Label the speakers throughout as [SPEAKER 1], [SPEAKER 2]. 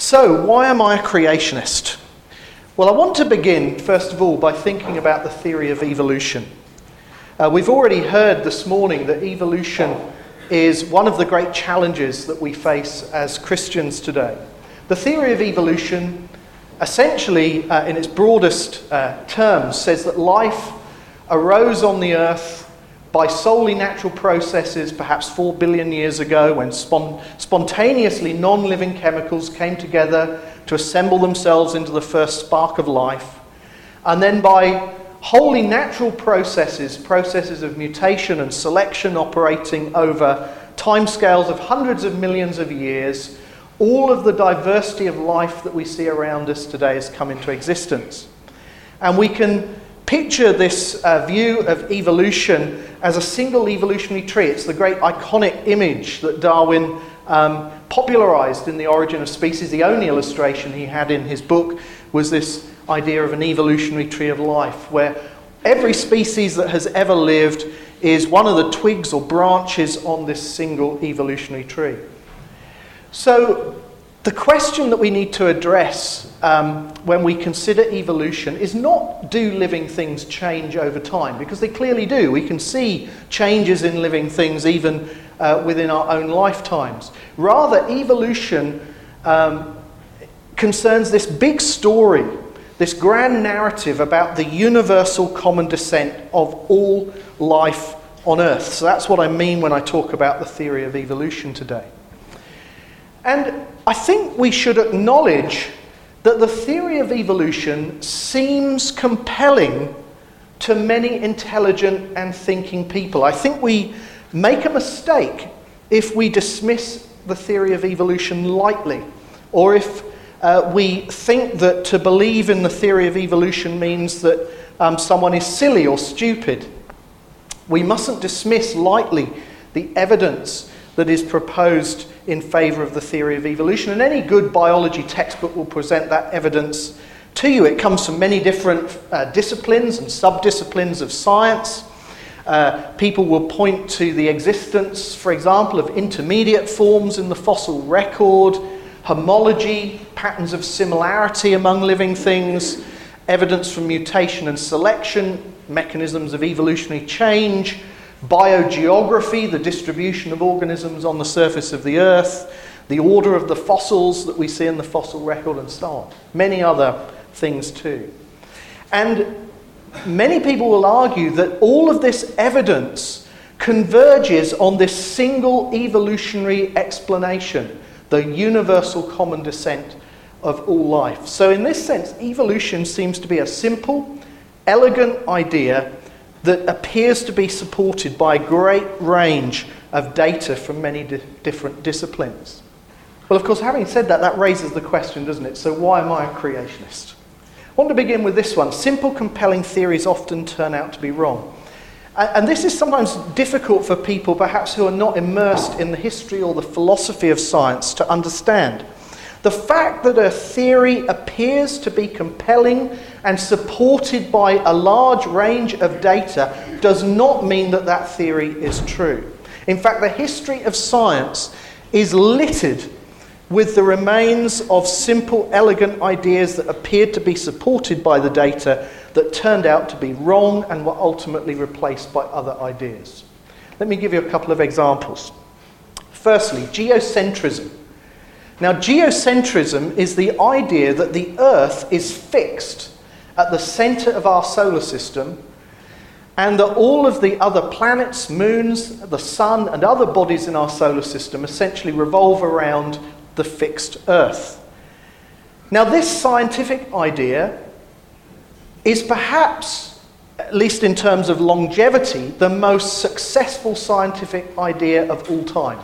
[SPEAKER 1] So, why am I a creationist? Well, I want to begin, first of all, by thinking about the theory of evolution. Uh, we've already heard this morning that evolution is one of the great challenges that we face as Christians today. The theory of evolution, essentially, uh, in its broadest uh, terms, says that life arose on the earth by solely natural processes, perhaps four billion years ago, when spon- spontaneously non living chemicals came together to assemble themselves into the first spark of life. And then by wholly natural processes, processes of mutation and selection operating over timescales of hundreds of millions of years, all of the diversity of life that we see around us today has come into existence. And we can picture this uh, view of evolution as a single evolutionary tree. It's the great iconic image that Darwin um, popularized in The Origin of Species. The only illustration he had in his book was this idea of an evolutionary tree of life, where every species that has ever lived is one of the twigs or branches on this single evolutionary tree. So, the question that we need to address um, when we consider evolution is not do living things change over time? Because they clearly do. We can see changes in living things even uh, within our own lifetimes. Rather, evolution um, concerns this big story, this grand narrative about the universal common descent of all life on Earth. So that's what I mean when I talk about the theory of evolution today. And I think we should acknowledge that the theory of evolution seems compelling to many intelligent and thinking people. I think we make a mistake if we dismiss the theory of evolution lightly, or if uh, we think that to believe in the theory of evolution means that um, someone is silly or stupid. We mustn't dismiss lightly the evidence that is proposed in favour of the theory of evolution. And any good biology textbook will present that evidence to you. It comes from many different uh, disciplines and subdisciplines of science. Uh, people will point to the existence, for example, of intermediate forms in the fossil record, homology, patterns of similarity among living things, evidence from mutation and selection, mechanisms of evolutionary change, biogeography, the distribution of organisms on the surface of the earth, the order of the fossils that we see in the fossil record, and so on. Many other things too. And many people will argue that all of this evidence converges on this single evolutionary explanation, the universal common descent of all life. So, in this sense, evolution seems to be a simple, elegant idea that appears to be supported by a great range of data from many di- different disciplines. Well, of course, having said that, that raises the question, doesn't it? So, why am I a creationist? I want to begin with this one. Simple, compelling theories often turn out to be wrong. And this is sometimes difficult for people, perhaps, who are not immersed in the history or the philosophy of science to understand. The fact that a theory appears to be compelling and supported by a large range of data does not mean that that theory is true. In fact, the history of science is littered with the remains of simple, elegant ideas that appeared to be supported by the data that turned out to be wrong and were ultimately replaced by other ideas. Let me give you a couple of examples. Firstly, geocentrism. Now, geocentrism is the idea that the Earth is fixed at the center of our solar system and that all of the other planets, moons, the sun, and other bodies in our solar system essentially revolve around the fixed Earth. Now, this scientific idea is perhaps, at least in terms of longevity, the most successful scientific idea of all time.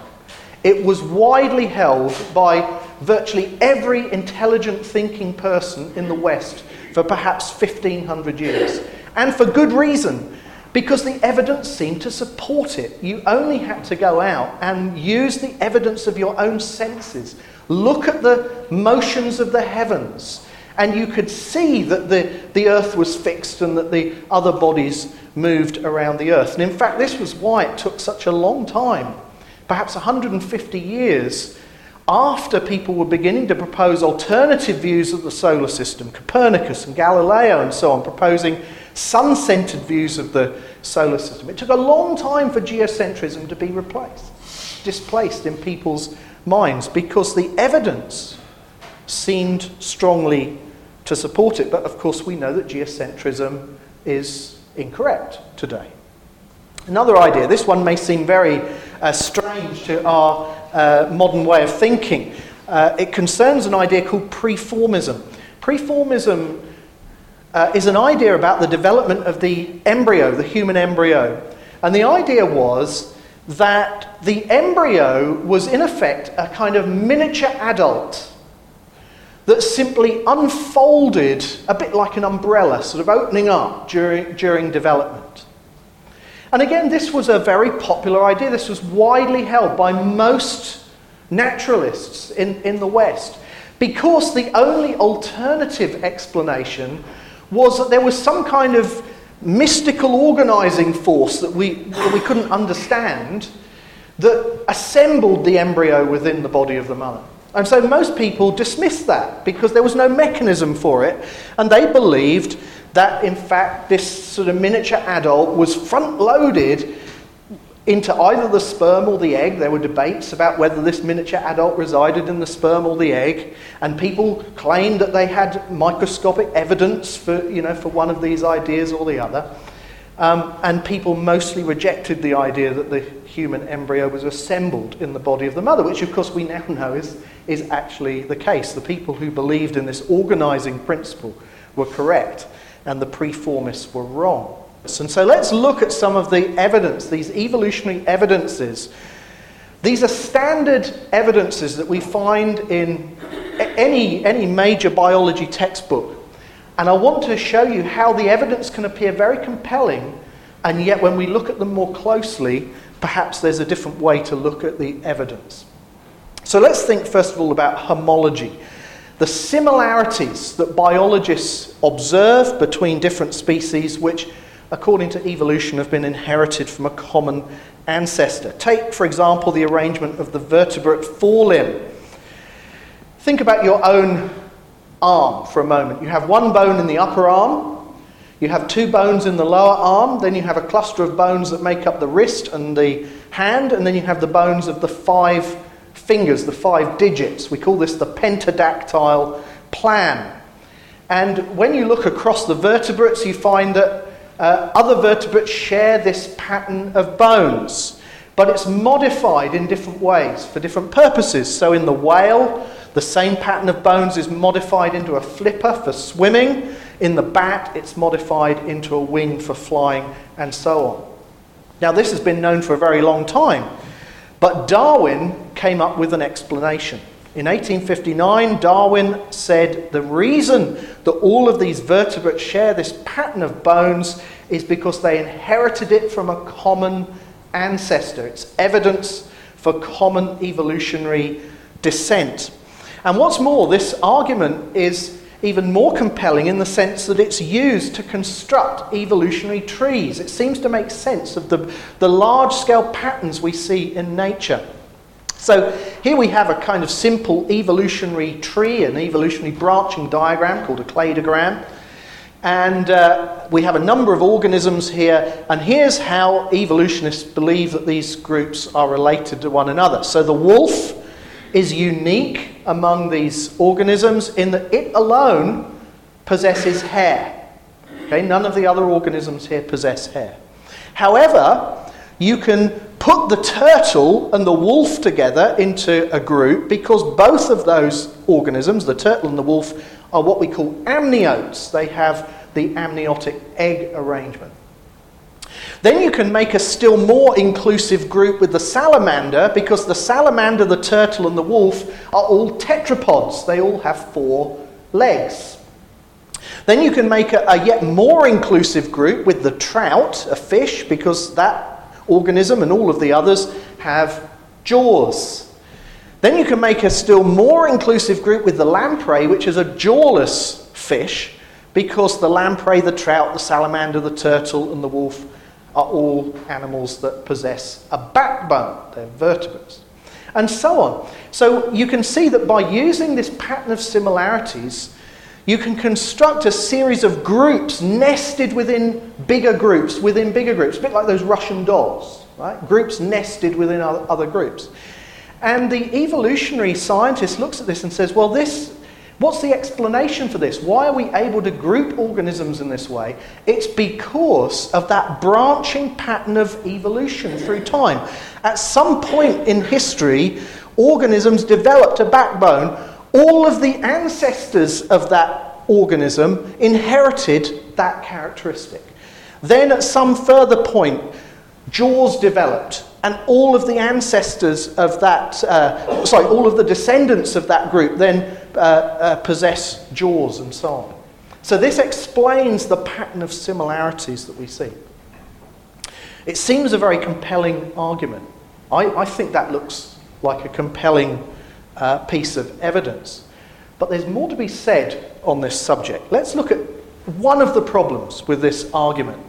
[SPEAKER 1] It was widely held by virtually every intelligent thinking person in the West for perhaps 1500 years. And for good reason, because the evidence seemed to support it. You only had to go out and use the evidence of your own senses. Look at the motions of the heavens, and you could see that the, the earth was fixed and that the other bodies moved around the earth. And in fact, this was why it took such a long time perhaps 150 years, after people were beginning to propose alternative views of the solar system, Copernicus and Galileo and so on, proposing sun centered views of the solar system. It took a long time for geocentrism to be replaced, displaced in people's minds, because the evidence seemed strongly to support it. But of course, we know that geocentrism is incorrect today. Another idea, this one may seem very uh, strange to our uh, modern way of thinking. Uh, it concerns an idea called preformism. Preformism uh, is an idea about the development of the embryo, the human embryo. And the idea was that the embryo was, in effect, a kind of miniature adult that simply unfolded a bit like an umbrella, sort of opening up during, during development. And again, this was a very popular idea. This was widely held by most naturalists in, in the West because the only alternative explanation was that there was some kind of mystical organizing force that we, that we couldn't understand that assembled the embryo within the body of the mother. And so most people dismissed that because there was no mechanism for it, and they believed that in fact this sort of miniature adult was front loaded into either the sperm or the egg. There were debates about whether this miniature adult resided in the sperm or the egg, and people claimed that they had microscopic evidence for, you know, for one of these ideas or the other. Um, and people mostly rejected the idea that the human embryo was assembled in the body of the mother, which of course we now know is, is actually the case. The people who believed in this organizing principle were correct and the preformists were wrong. And so let's look at some of the evidence, these evolutionary evidences. These are standard evidences that we find in any, any major biology textbook. And I want to show you how the evidence can appear very compelling, and yet when we look at them more closely, perhaps there's a different way to look at the evidence. So let's think first of all about homology the similarities that biologists observe between different species, which, according to evolution, have been inherited from a common ancestor. Take, for example, the arrangement of the vertebrate forelimb. Think about your own arm for a moment. You have one bone in the upper arm, you have two bones in the lower arm, then you have a cluster of bones that make up the wrist and the hand, and then you have the bones of the five fingers, the five digits. We call this the pentadactyl plan. And when you look across the vertebrates, you find that uh, other vertebrates share this pattern of bones, but it's modified in different ways for different purposes. So in the whale, the same pattern of bones is modified into a flipper for swimming. In the bat, it's modified into a wing for flying, and so on. Now, this has been known for a very long time. But Darwin came up with an explanation. In 1859, Darwin said the reason that all of these vertebrates share this pattern of bones is because they inherited it from a common ancestor. It's evidence for common evolutionary descent. And what's more, this argument is even more compelling in the sense that it's used to construct evolutionary trees. It seems to make sense of the, the large scale patterns we see in nature. So here we have a kind of simple evolutionary tree, an evolutionary branching diagram called a cladogram. And uh, we have a number of organisms here, and here's how evolutionists believe that these groups are related to one another. So the wolf is unique among these organisms in that it alone possesses hair. Okay, none of the other organisms here possess hair. However, you can put the turtle and the wolf together into a group because both of those organisms, the turtle and the wolf, are what we call amniotes. They have the amniotic egg arrangement. Then you can make a still more inclusive group with the salamander because the salamander, the turtle, and the wolf are all tetrapods. They all have four legs. Then you can make a, a yet more inclusive group with the trout, a fish, because that organism and all of the others have jaws. Then you can make a still more inclusive group with the lamprey, which is a jawless fish, because the lamprey, the trout, the salamander, the turtle, and the wolf are all animals that possess a backbone, they're vertebrates. and so on. So you can see that by using this pattern of similarities, you can construct a series of groups nested within bigger groups, within bigger groups, a bit like those Russian dolls, right? Groups nested within other groups. And the evolutionary scientist looks at this and says, well, this, what's the explanation for this? Why are we able to group organisms in this way? It's because of that branching pattern of evolution through time. At some point in history, organisms developed a backbone. All of the ancestors of that organism inherited that characteristic. Then, at some further point, jaws developed, and all of the ancestors of that, uh, sorry, all of the descendants of that group then uh, uh, possess jaws and so on. So, this explains the pattern of similarities that we see. It seems a very compelling argument. I, I think that looks like a compelling uh, piece of evidence. But there's more to be said on this subject. Let's look at one of the problems with this argument.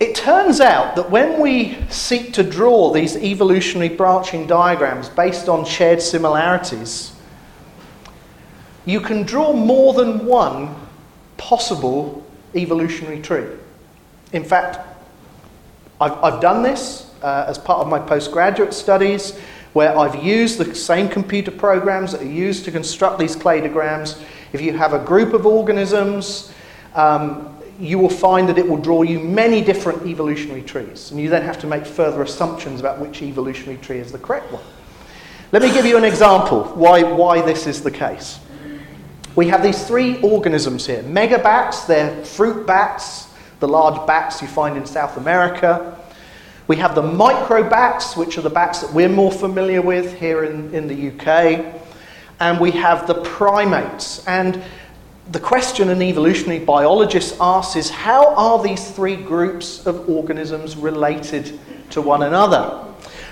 [SPEAKER 1] It turns out that when we seek to draw these evolutionary branching diagrams based on shared similarities, you can draw more than one possible evolutionary tree. In fact, I've, I've done this uh, as part of my postgraduate studies where I've used the same computer programs that are used to construct these cladograms. If you have a group of organisms, um, you will find that it will draw you many different evolutionary trees. And you then have to make further assumptions about which evolutionary tree is the correct one. Let me give you an example why, why this is the case. We have these three organisms here megabats, they're fruit bats, the large bats you find in South America. We have the microbats, which are the bats that we're more familiar with here in, in the UK. And we have the primates. And the question an evolutionary biologist asks is how are these three groups of organisms related to one another?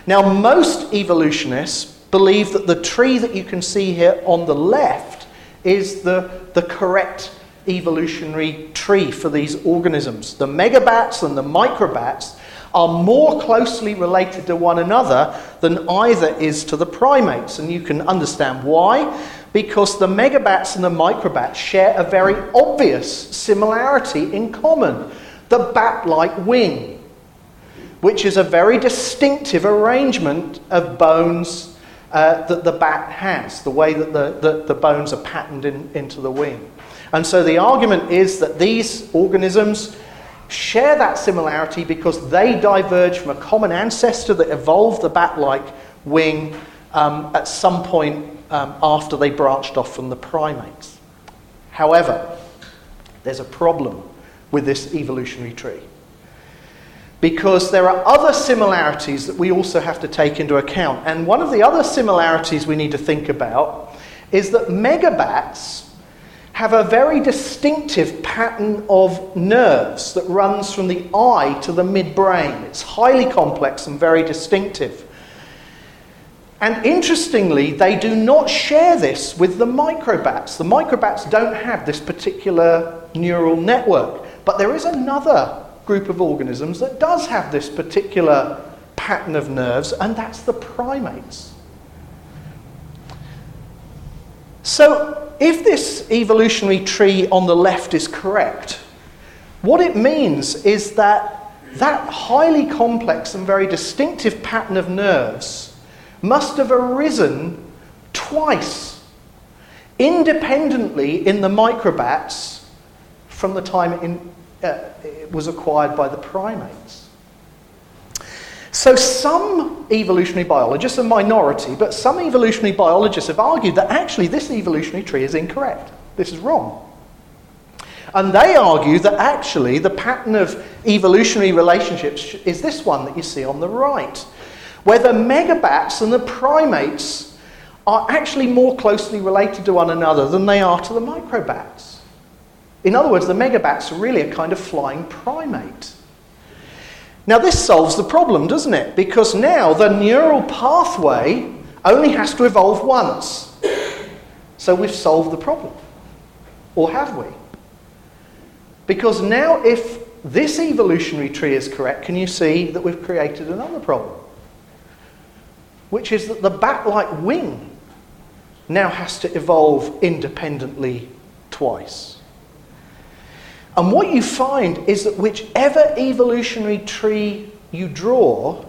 [SPEAKER 1] Now, most evolutionists believe that the tree that you can see here on the left is the, the correct evolutionary tree for these organisms. The megabats and the microbats are more closely related to one another than either is to the primates. And you can understand why because the megabats and the microbats share a very obvious similarity in common the bat like wing, which is a very distinctive arrangement of bones uh, that the bat has, the way that the, the, the bones are patterned in, into the wing. And so the argument is that these organisms share that similarity because they diverge from a common ancestor that evolved the bat like wing um, at some point um, after they branched off from the primates. However, there's a problem with this evolutionary tree. Because there are other similarities that we also have to take into account. And one of the other similarities we need to think about is that megabats have a very distinctive pattern of nerves that runs from the eye to the midbrain. It's highly complex and very distinctive. And interestingly, they do not share this with the microbats. The microbats don't have this particular neural network. But there is another group of organisms that does have this particular pattern of nerves, and that's the primates. So, if this evolutionary tree on the left is correct, what it means is that that highly complex and very distinctive pattern of nerves must have arisen twice, independently in the microbats from the time it, in, uh, it was acquired by the primates. So, some evolutionary biologists, a minority, but some evolutionary biologists have argued that actually this evolutionary tree is incorrect. This is wrong. And they argue that actually the pattern of evolutionary relationships is this one that you see on the right where the megabats and the primates are actually more closely related to one another than they are to the microbats. In other words, the megabats are really a kind of flying primate. Now, this solves the problem, doesn't it? Because now the neural pathway only has to evolve once. So we've solved the problem. Or have we? Because now, if this evolutionary tree is correct, can you see that we've created another problem? Which is that the bat like wing now has to evolve independently twice. And what you find is that whichever evolutionary tree you draw,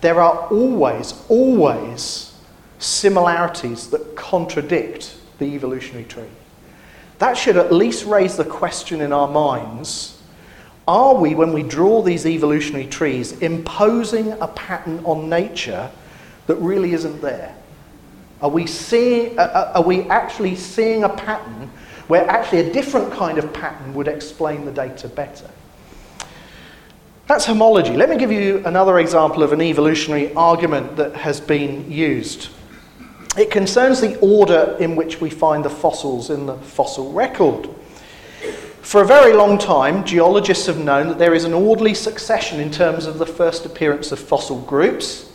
[SPEAKER 1] there are always, always similarities that contradict the evolutionary tree. That should at least raise the question in our minds are we, when we draw these evolutionary trees, imposing a pattern on nature that really isn't there? Are we, seeing, are we actually seeing a pattern where actually a different kind of pattern would explain the data better? That's homology. Let me give you another example of an evolutionary argument that has been used. It concerns the order in which we find the fossils in the fossil record. For a very long time, geologists have known that there is an orderly succession in terms of the first appearance of fossil groups.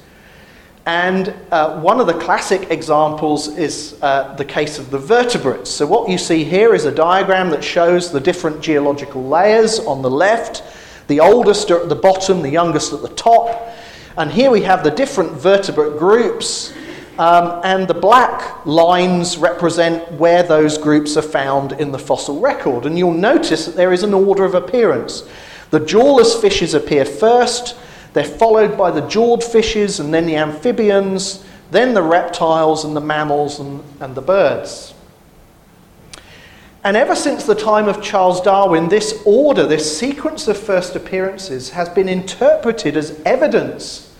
[SPEAKER 1] And uh, one of the classic examples is uh, the case of the vertebrates. So, what you see here is a diagram that shows the different geological layers on the left, the oldest are at the bottom, the youngest at the top. And here we have the different vertebrate groups um, and the black lines represent where those groups are found in the fossil record. And you'll notice that there is an order of appearance. The jawless fishes appear first, they're followed by the jawed fishes, and then the amphibians, then the reptiles, and the mammals, and, and the birds. And ever since the time of Charles Darwin, this order, this sequence of first appearances, has been interpreted as evidence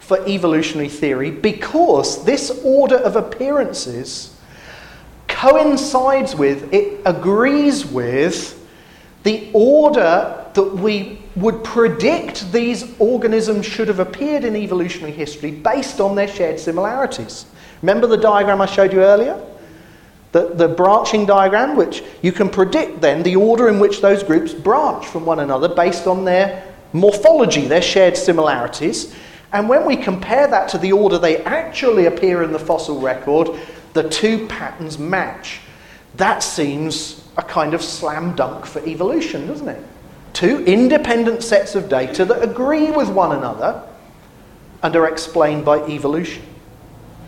[SPEAKER 1] for evolutionary theory because this order of appearances coincides with, it agrees with the order that we would predict these organisms should have appeared in evolutionary history based on their shared similarities. Remember the diagram I showed you earlier? The, the branching diagram, which you can predict then the order in which those groups branch from one another based on their morphology, their shared similarities. And when we compare that to the order they actually appear in the fossil record, the two patterns match. That seems a kind of slam dunk for evolution, doesn't it? Two independent sets of data that agree with one another and are explained by evolution.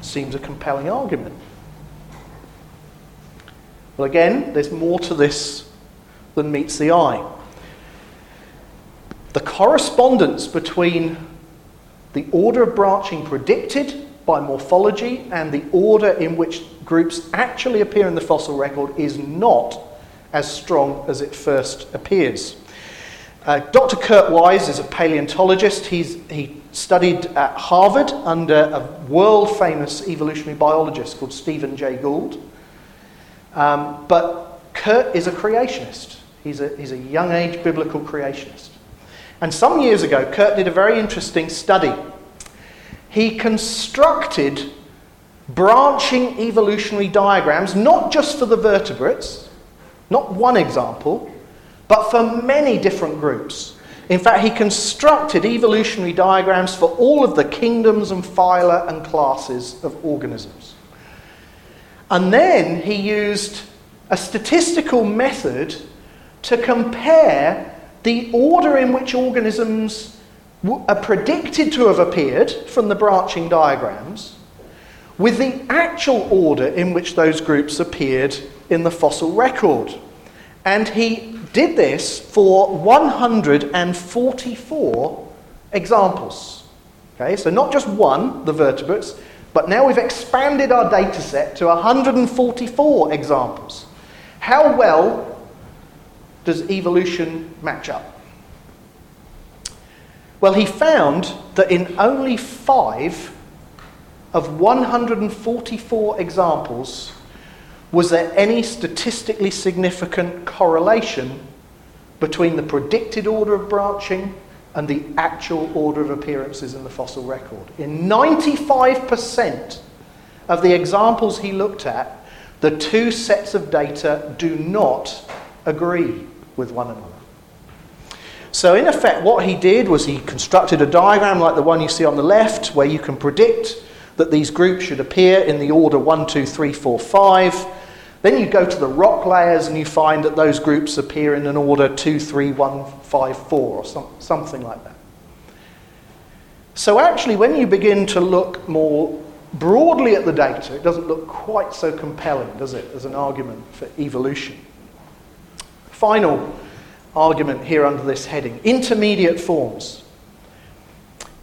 [SPEAKER 1] Seems a compelling argument. Well, again, there's more to this than meets the eye. The correspondence between the order of branching predicted by morphology and the order in which groups actually appear in the fossil record is not as strong as it first appears. Uh, Dr. Kurt Wise is a paleontologist. He's, he studied at Harvard under a world famous evolutionary biologist called Stephen Jay Gould. Um, but Kurt is a creationist, he's a, he's a young age biblical creationist. And some years ago, Kurt did a very interesting study. He constructed branching evolutionary diagrams, not just for the vertebrates, not one example, but for many different groups. In fact, he constructed evolutionary diagrams for all of the kingdoms and phyla and classes of organisms. And then he used a statistical method to compare the order in which organisms are predicted to have appeared from the branching diagrams with the actual order in which those groups appeared in the fossil record. And he did this for 144 examples. Okay, so not just one, the vertebrates, but now we've expanded our data set to 144 examples. How well does evolution match up? Well, he found that in only five of 144 examples was there any statistically significant correlation between the predicted order of branching and the actual order of appearances in the fossil record. In 95% of the examples he looked at, the two sets of data do not agree with one another. So, in effect, what he did was he constructed a diagram like the one you see on the left, where you can predict that these groups should appear in the order 1, 2, 3, 4, 5. Then you go to the rock layers and you find that those groups appear in an order 2, 3, 1, 5, 4, or some, something like that. So, actually, when you begin to look more broadly at the data, it doesn't look quite so compelling, does it, as an argument for evolution. Final argument here under this heading intermediate forms.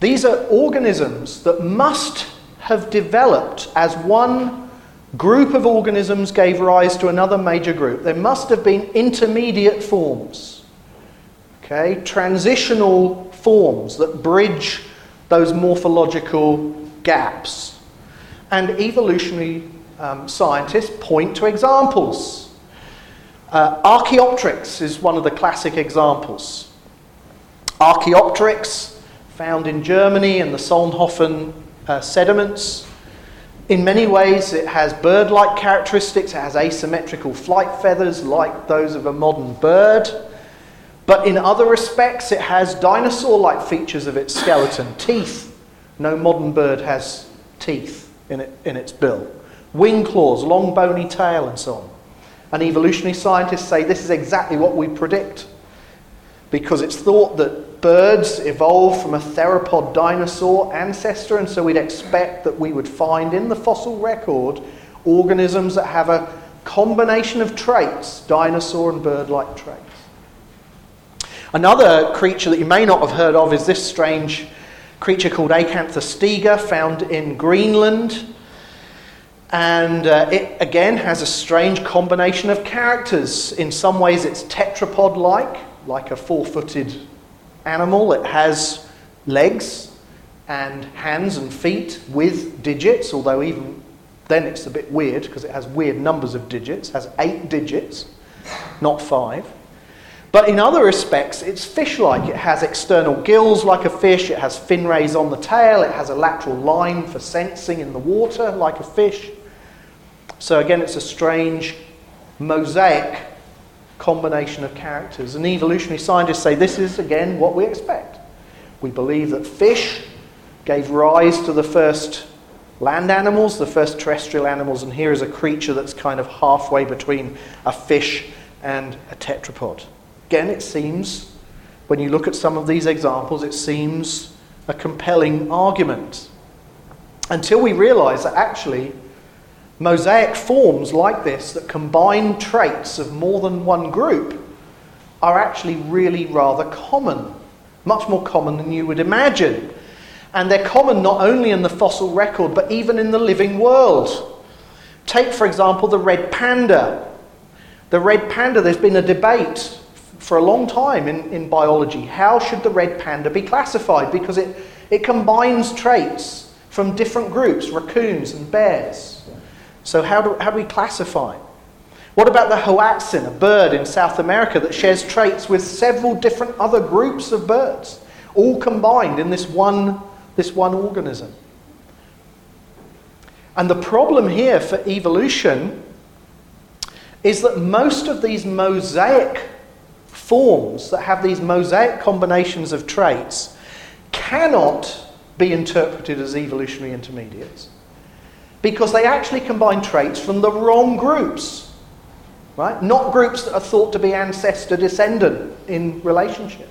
[SPEAKER 1] These are organisms that must have developed as one group of organisms gave rise to another major group. There must have been intermediate forms, okay, transitional forms that bridge those morphological gaps. And evolutionary um, scientists point to examples. Uh, Archaeopteryx is one of the classic examples. Archaeopteryx, found in Germany in the Solnhofen uh, sediments. In many ways, it has bird like characteristics, it has asymmetrical flight feathers like those of a modern bird. But in other respects, it has dinosaur like features of its skeleton teeth. No modern bird has teeth in, it, in its bill. Wing claws, long bony tail, and so on. And evolutionary scientists say this is exactly what we predict because it's thought that birds evolved from a theropod dinosaur ancestor, and so we'd expect that we would find in the fossil record organisms that have a combination of traits, dinosaur and bird like traits. Another creature that you may not have heard of is this strange creature called Acanthostega, found in Greenland. And uh, it again has a strange combination of characters. In some ways, it's tetrapod like, like a four footed animal. It has legs and hands and feet with digits, although even then it's a bit weird because it has weird numbers of digits, it has eight digits, not five. But in other respects, it's fish like. It has external gills like a fish, it has fin rays on the tail, it has a lateral line for sensing in the water like a fish. So, again, it's a strange mosaic combination of characters. And evolutionary scientists say this is, again, what we expect. We believe that fish gave rise to the first land animals, the first terrestrial animals, and here is a creature that's kind of halfway between a fish and a tetrapod. Again, it seems, when you look at some of these examples, it seems a compelling argument. Until we realize that actually Mosaic forms like this that combine traits of more than one group are actually really rather common, much more common than you would imagine. And they're common not only in the fossil record, but even in the living world. Take, for example, the red panda. The red panda, there's been a debate for a long time in, in biology. How should the red panda be classified? Because it, it combines traits from different groups, raccoons and bears. So, how do, how do we classify? What about the hoatzin, a bird in South America that shares traits with several different other groups of birds, all combined in this one, this one organism? And the problem here for evolution is that most of these mosaic forms that have these mosaic combinations of traits cannot be interpreted as evolutionary intermediates because they actually combine traits from the wrong groups, right? Not groups that are thought to be ancestor descendant in relationship.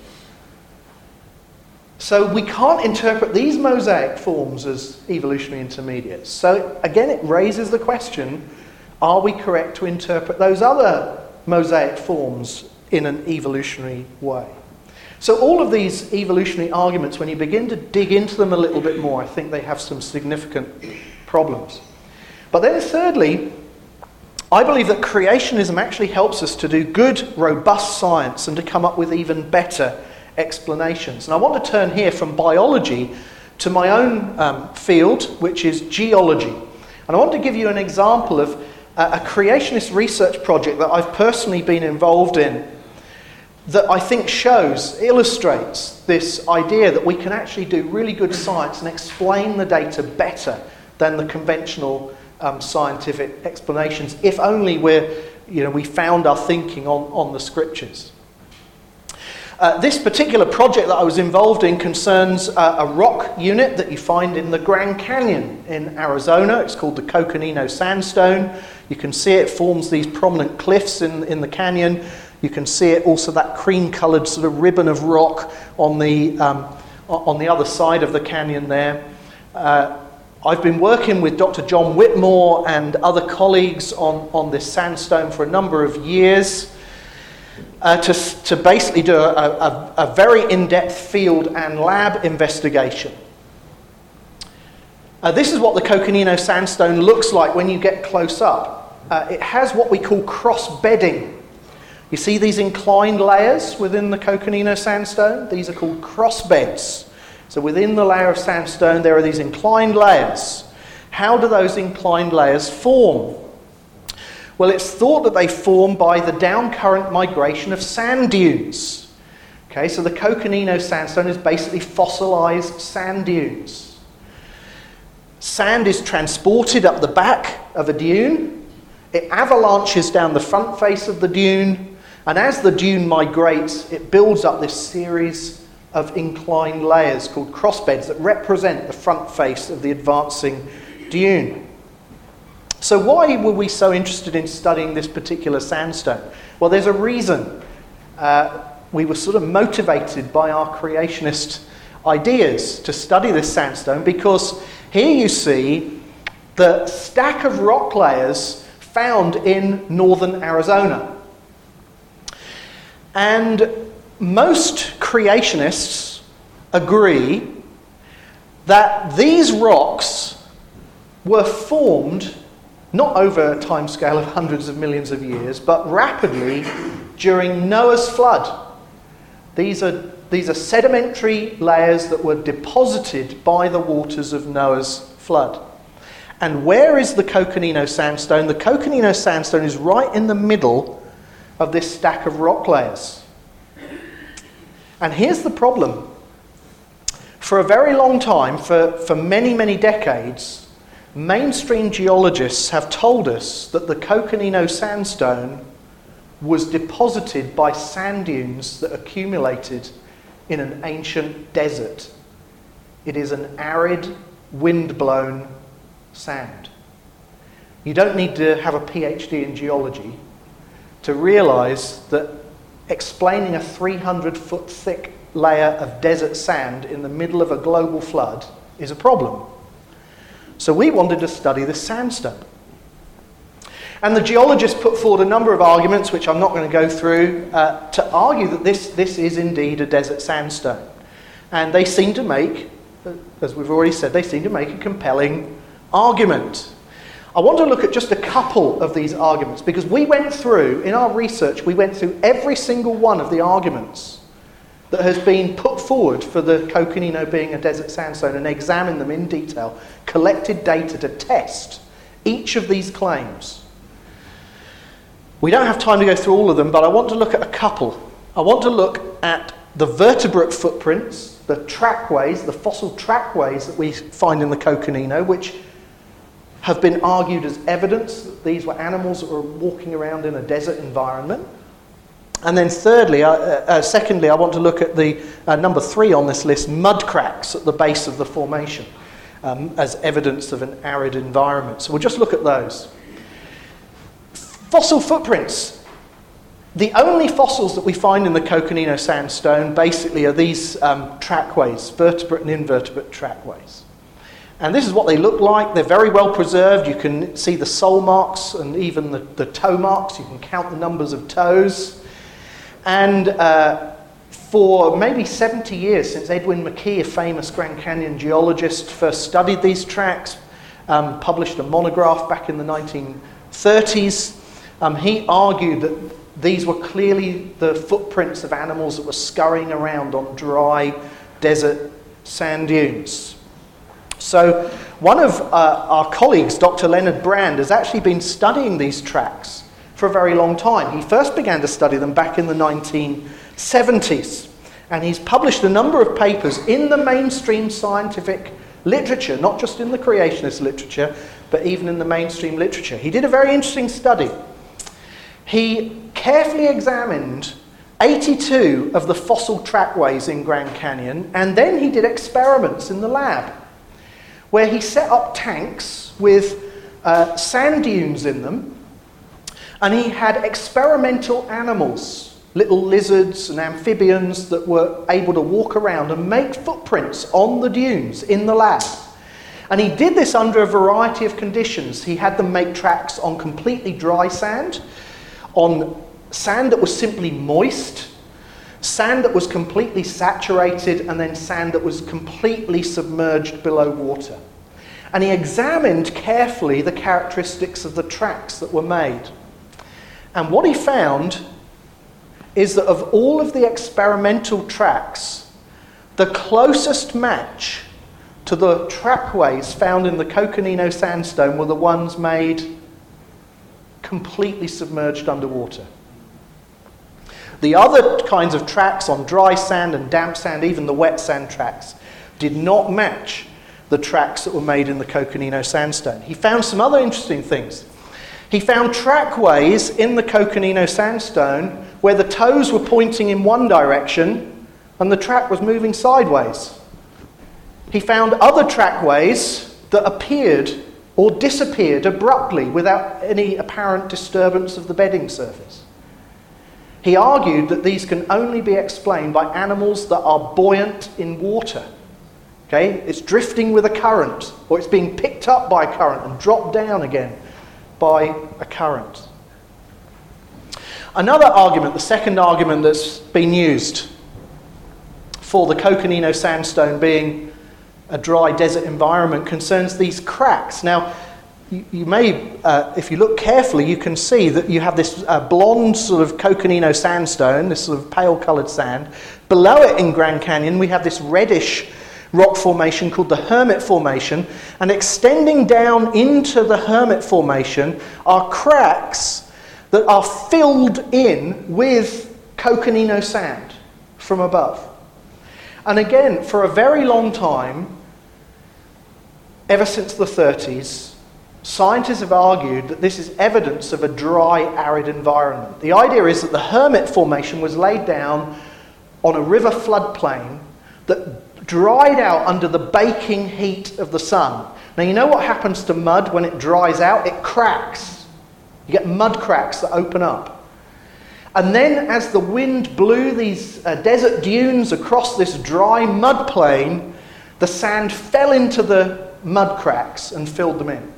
[SPEAKER 1] So we can't interpret these mosaic forms as evolutionary intermediates. So again, it raises the question are we correct to interpret those other mosaic forms in an evolutionary way? So, all of these evolutionary arguments, when you begin to dig into them a little bit more, I think they have some significant problems. But then, thirdly, I believe that creationism actually helps us to do good, robust science and to come up with even better explanations. And I want to turn here from biology to my own um, field, which is geology. And I want to give you an example of a, a creationist research project that I've personally been involved in that I think shows, illustrates this idea that we can actually do really good science and explain the data better than the conventional um, scientific explanations, if only we're, you know, we found our thinking on, on the scriptures. Uh, this particular project that I was involved in concerns uh, a rock unit that you find in the Grand Canyon in Arizona. It's called the Coconino Sandstone. You can see it forms these prominent cliffs in, in the canyon. You can see it also that cream coloured sort of ribbon of rock on the, um, on the other side of the canyon there. Uh, I've been working with Dr. John Whitmore and other colleagues on, on this sandstone for a number of years uh, to, to basically do a, a, a very in depth field and lab investigation. Uh, this is what the Coconino sandstone looks like when you get close up. Uh, it has what we call cross bedding. You see these inclined layers within the Coconino sandstone? These are called cross beds. So within the layer of sandstone, there are these inclined layers. How do those inclined layers form? Well, it's thought that they form by the downcurrent migration of sand dunes. Okay, so the Coconino sandstone is basically fossilized sand dunes. Sand is transported up the back of a dune, it avalanches down the front face of the dune, and as the dune migrates, it builds up this series of inclined layers called crossbeds that represent the front face of the advancing dune. So, why were we so interested in studying this particular sandstone? Well, there's a reason. Uh, we were sort of motivated by our creationist ideas to study this sandstone because here you see the stack of rock layers found in northern Arizona. And most creationists agree that these rocks were formed not over a time scale of hundreds of millions of years, but rapidly during Noah's flood. These are, these are sedimentary layers that were deposited by the waters of Noah's flood. And where is the Coconino sandstone? The Coconino sandstone is right in the middle of this stack of rock layers. And here's the problem. For a very long time, for, for many, many decades, Mainstream geologists have told us that the Coconino sandstone was deposited by sand dunes that accumulated in an ancient desert. It is an arid, wind-blown sand. You don't need to have a PhD in geology to realize that explaining a 300 foot thick layer of desert sand in the middle of a global flood is a problem. So we wanted to study the sandstone. And the geologists put forward a number of arguments, which I'm not going to go through, uh, to argue that this, this is indeed a desert sandstone. And they seem to make, as we've already said, they seem to make a compelling argument. I want to look at just a couple of these arguments because we went through, in our research, we went through every single one of the arguments that has been put forward for the Coconino being a desert sandstone and examined them in detail, collected data to test each of these claims. We don't have time to go through all of them, but I want to look at a couple. I want to look at the vertebrate footprints, the trackways, the fossil trackways that we find in the Coconino, which have been argued as evidence that these were animals that were walking around in a desert environment. And then, thirdly, uh, uh, secondly, I want to look at the uh, number three on this list mud cracks at the base of the formation um, as evidence of an arid environment. So we'll just look at those. Fossil footprints. The only fossils that we find in the Coconino sandstone basically are these um, trackways, vertebrate and invertebrate trackways. And this is what they look like. They're very well preserved. You can see the sole marks and even the, the toe marks. You can count the numbers of toes. And uh, for maybe 70 years, since Edwin McKee, a famous Grand Canyon geologist, first studied these tracks, um, published a monograph back in the 1930s, um, he argued that these were clearly the footprints of animals that were scurrying around on dry desert sand dunes. So, one of uh, our colleagues, Dr. Leonard Brand, has actually been studying these tracks for a very long time. He first began to study them back in the 1970s, and he's published a number of papers in the mainstream scientific literature, not just in the creationist literature, but even in the mainstream literature. He did a very interesting study. He carefully examined 82 of the fossil trackways in Grand Canyon, and then he did experiments in the lab where he set up tanks with uh, sand dunes in them, and he had experimental animals, little lizards and amphibians that were able to walk around and make footprints on the dunes in the lab. And he did this under a variety of conditions. He had them make tracks on completely dry sand, on sand that was simply moist, sand that was completely saturated, and then sand that was completely submerged below water. And he examined carefully the characteristics of the tracks that were made. And what he found is that of all of the experimental tracks, the closest match to the trackways found in the Coconino sandstone were the ones made completely submerged underwater. The other kinds of tracks on dry sand and damp sand, even the wet sand tracks, did not match the tracks that were made in the Coconino sandstone. He found some other interesting things. He found trackways in the Coconino sandstone where the toes were pointing in one direction and the track was moving sideways. He found other trackways that appeared or disappeared abruptly without any apparent disturbance of the bedding surface. He argued that these can only be explained by animals that are buoyant in water. Okay? It's drifting with a current, or it's being picked up by a current and dropped down again by a current. Another argument, the second argument that's been used for the Coconino sandstone being a dry desert environment, concerns these cracks. Now, you, may, uh, if you look carefully, you can see that you have this uh, blonde sort of Coconino sandstone, this sort of pale coloured sand. Below it in Grand Canyon, we have this reddish rock formation called the Hermit Formation, and extending down into the Hermit Formation are cracks that are filled in with coconino sand from above. And again, for a very long time, ever since the 30s, scientists have argued that this is evidence of a dry, arid environment. The idea is that the Hermit Formation was laid down on a river floodplain that dried out under the baking heat of the sun. Now, you know what happens to mud when it dries out? It cracks. You get mud cracks that open up. And then, as the wind blew these uh, desert dunes across this dry mud plain, the sand fell into the mud cracks and filled them in.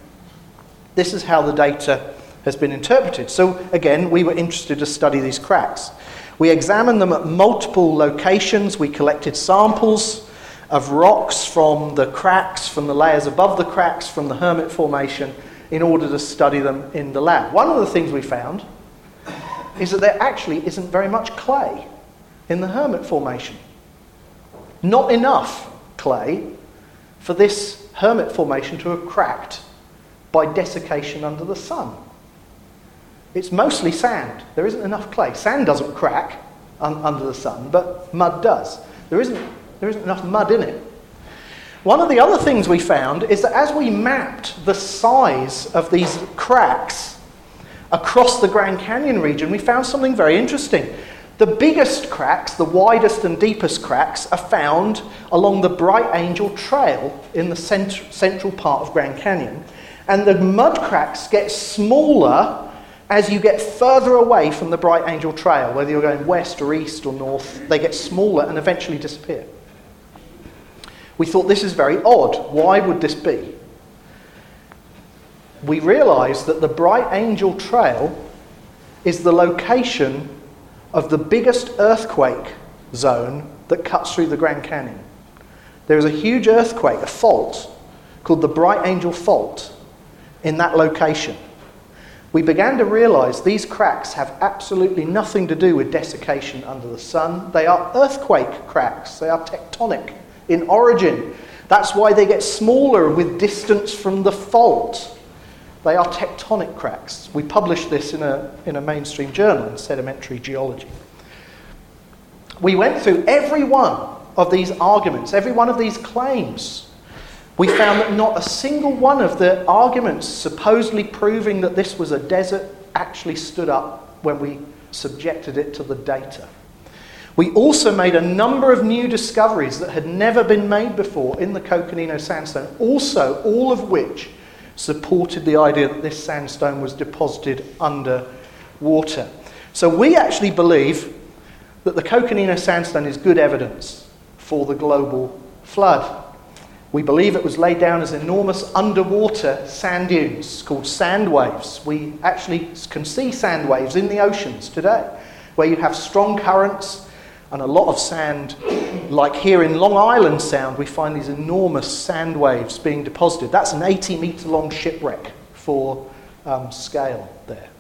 [SPEAKER 1] This is how the data has been interpreted. So, again, we were interested to study these cracks. We examined them at multiple locations, we collected samples of rocks from the cracks, from the layers above the cracks, from the Hermit Formation, in order to study them in the lab. One of the things we found is that there actually isn't very much clay in the Hermit Formation. Not enough clay for this Hermit Formation to have cracked by desiccation under the sun. It's mostly sand. There isn't enough clay. Sand doesn't crack un- under the sun, but mud does. There isn't there isn't enough mud in it. One of the other things we found is that as we mapped the size of these cracks across the Grand Canyon region, we found something very interesting. The biggest cracks, the widest and deepest cracks, are found along the Bright Angel Trail in the cent- central part of Grand Canyon. And the mud cracks get smaller as you get further away from the Bright Angel Trail, whether you're going west or east or north, they get smaller and eventually disappear. We thought this is very odd. Why would this be? We realised that the Bright Angel Trail is the location of the biggest earthquake zone that cuts through the Grand Canyon. There is a huge earthquake, a fault, called the Bright Angel Fault in that location. We began to realise these cracks have absolutely nothing to do with desiccation under the sun. They are earthquake cracks, they are tectonic in origin. That's why they get smaller with distance from the fault. They are tectonic cracks. We published this in a, in a mainstream journal in sedimentary geology. We went through every one of these arguments, every one of these claims. We found that not a single one of the arguments supposedly proving that this was a desert actually stood up when we subjected it to the data. We also made a number of new discoveries that had never been made before in the Coconino sandstone, also, all of which supported the idea that this sandstone was deposited under water. So we actually believe that the Coconino sandstone is good evidence for the global flood. We believe it was laid down as enormous underwater sand dunes called sand waves. We actually can see sand waves in the oceans today, where you have strong currents and a lot of sand. Like here in Long Island Sound, we find these enormous sand waves being deposited. That's an 80 metre long shipwreck for um, scale there.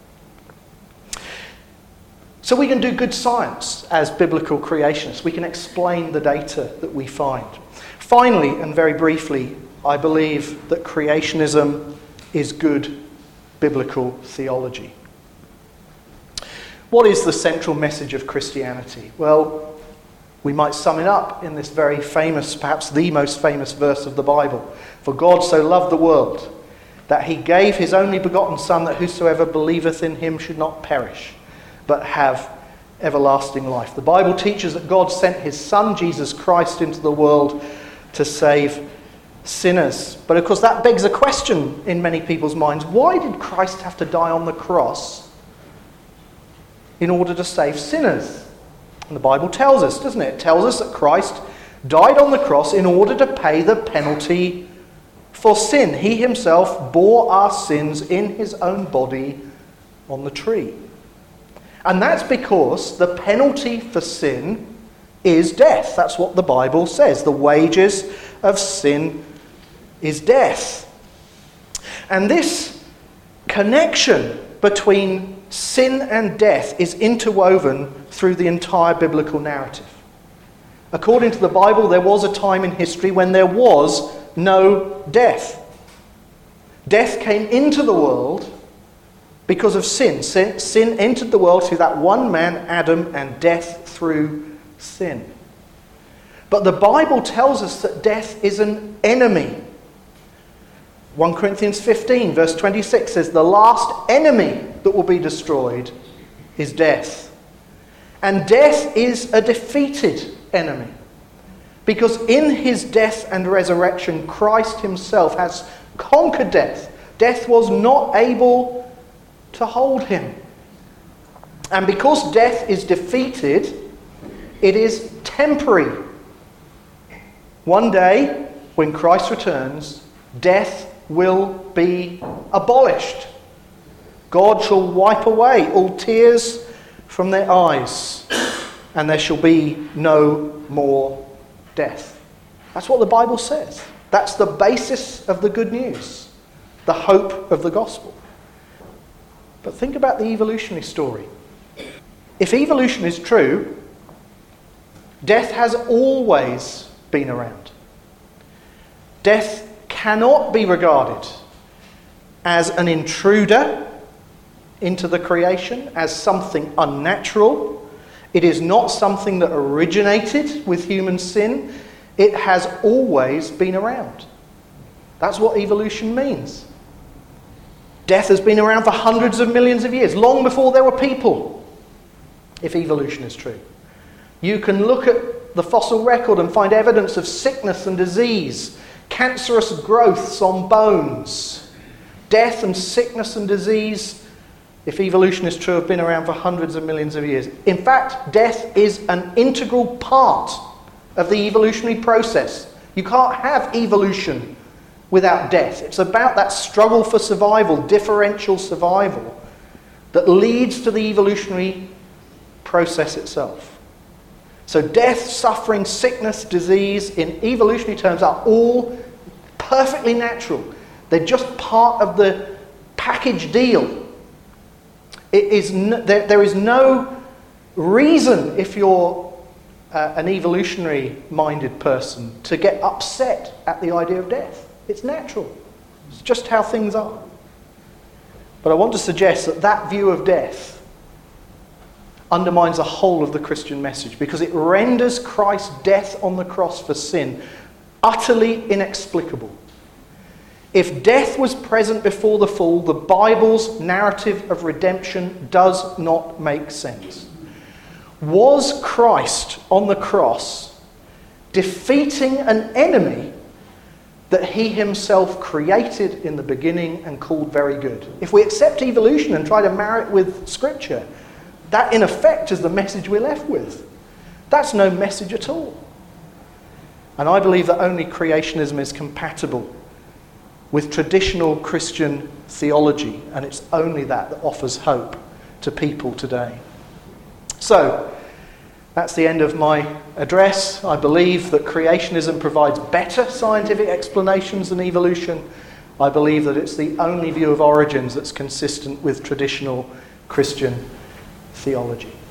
[SPEAKER 1] So we can do good science as biblical creationists. We can explain the data that we find. Finally, and very briefly, I believe that creationism is good biblical theology. What is the central message of Christianity? Well, we might sum it up in this very famous, perhaps the most famous verse of the Bible. For God so loved the world that he gave his only begotten Son, that whosoever believeth in him should not perish, but have everlasting life. The Bible teaches that God sent his Son, Jesus Christ, into the world to save sinners. But of course, that begs a question in many people's minds why did Christ have to die on the cross in order to save sinners? And the Bible tells us, doesn't it? It tells us that Christ died on the cross in order to pay the penalty for sin. He himself bore our sins in his own body on the tree. And that's because the penalty for sin is death. That's what the Bible says. The wages of sin is death. And this connection between sin and death is interwoven through the entire biblical narrative. According to the Bible, there was a time in history when there was no death. Death came into the world because of sin. Sin, entered the world through that one man, Adam, and death through sin. But the Bible tells us that death is an enemy. 1 Corinthians 15, verse 26 says, The last enemy that will be destroyed is death. And death is a defeated enemy. Because in his death and resurrection, Christ himself has conquered death. Death was not able to hold him. And because death is defeated, it is temporary. One day, when Christ returns, death will be abolished. God shall wipe away all tears from their eyes, and there shall be no more death. That's what the Bible says. That's the basis of the good news, the hope of the gospel. But think about the evolutionary story. If evolution is true, Death has always been around. Death cannot be regarded as an intruder into the creation, as something unnatural. It is not something that originated with human sin. It has always been around. That's what evolution means. Death has been around for hundreds of millions of years, long before there were people, if evolution is true. You can look at the fossil record and find evidence of sickness and disease, cancerous growths on bones. Death and sickness and disease, if evolution is true, have been around for hundreds of millions of years. In fact, death is an integral part of the evolutionary process. You can't have evolution without death. It's about that struggle for survival, differential survival, that leads to the evolutionary process itself. So, death, suffering, sickness, disease, in evolutionary terms, are all perfectly natural. They're just part of the package deal. It is there, there is no reason, if you're uh, an evolutionary minded person, to get upset at the idea of death. It's natural, it's just how things are. But I want to suggest that that view of death undermines the whole of the Christian message because it renders Christ's death on the cross for sin utterly inexplicable. If death was present before the fall, the Bible's narrative of redemption does not make sense. Was Christ on the cross defeating an enemy that he himself created in the beginning and called very good? If we accept evolution and try to marry it with Scripture, that in effect is the message we're left with. That's no message at all. And I believe that only creationism is compatible with traditional Christian theology, and it's only that that offers hope to people today. So, that's the end of my address. I believe that creationism provides better scientific explanations than evolution. I believe that it's the only view of origins that's consistent with traditional Christian theology.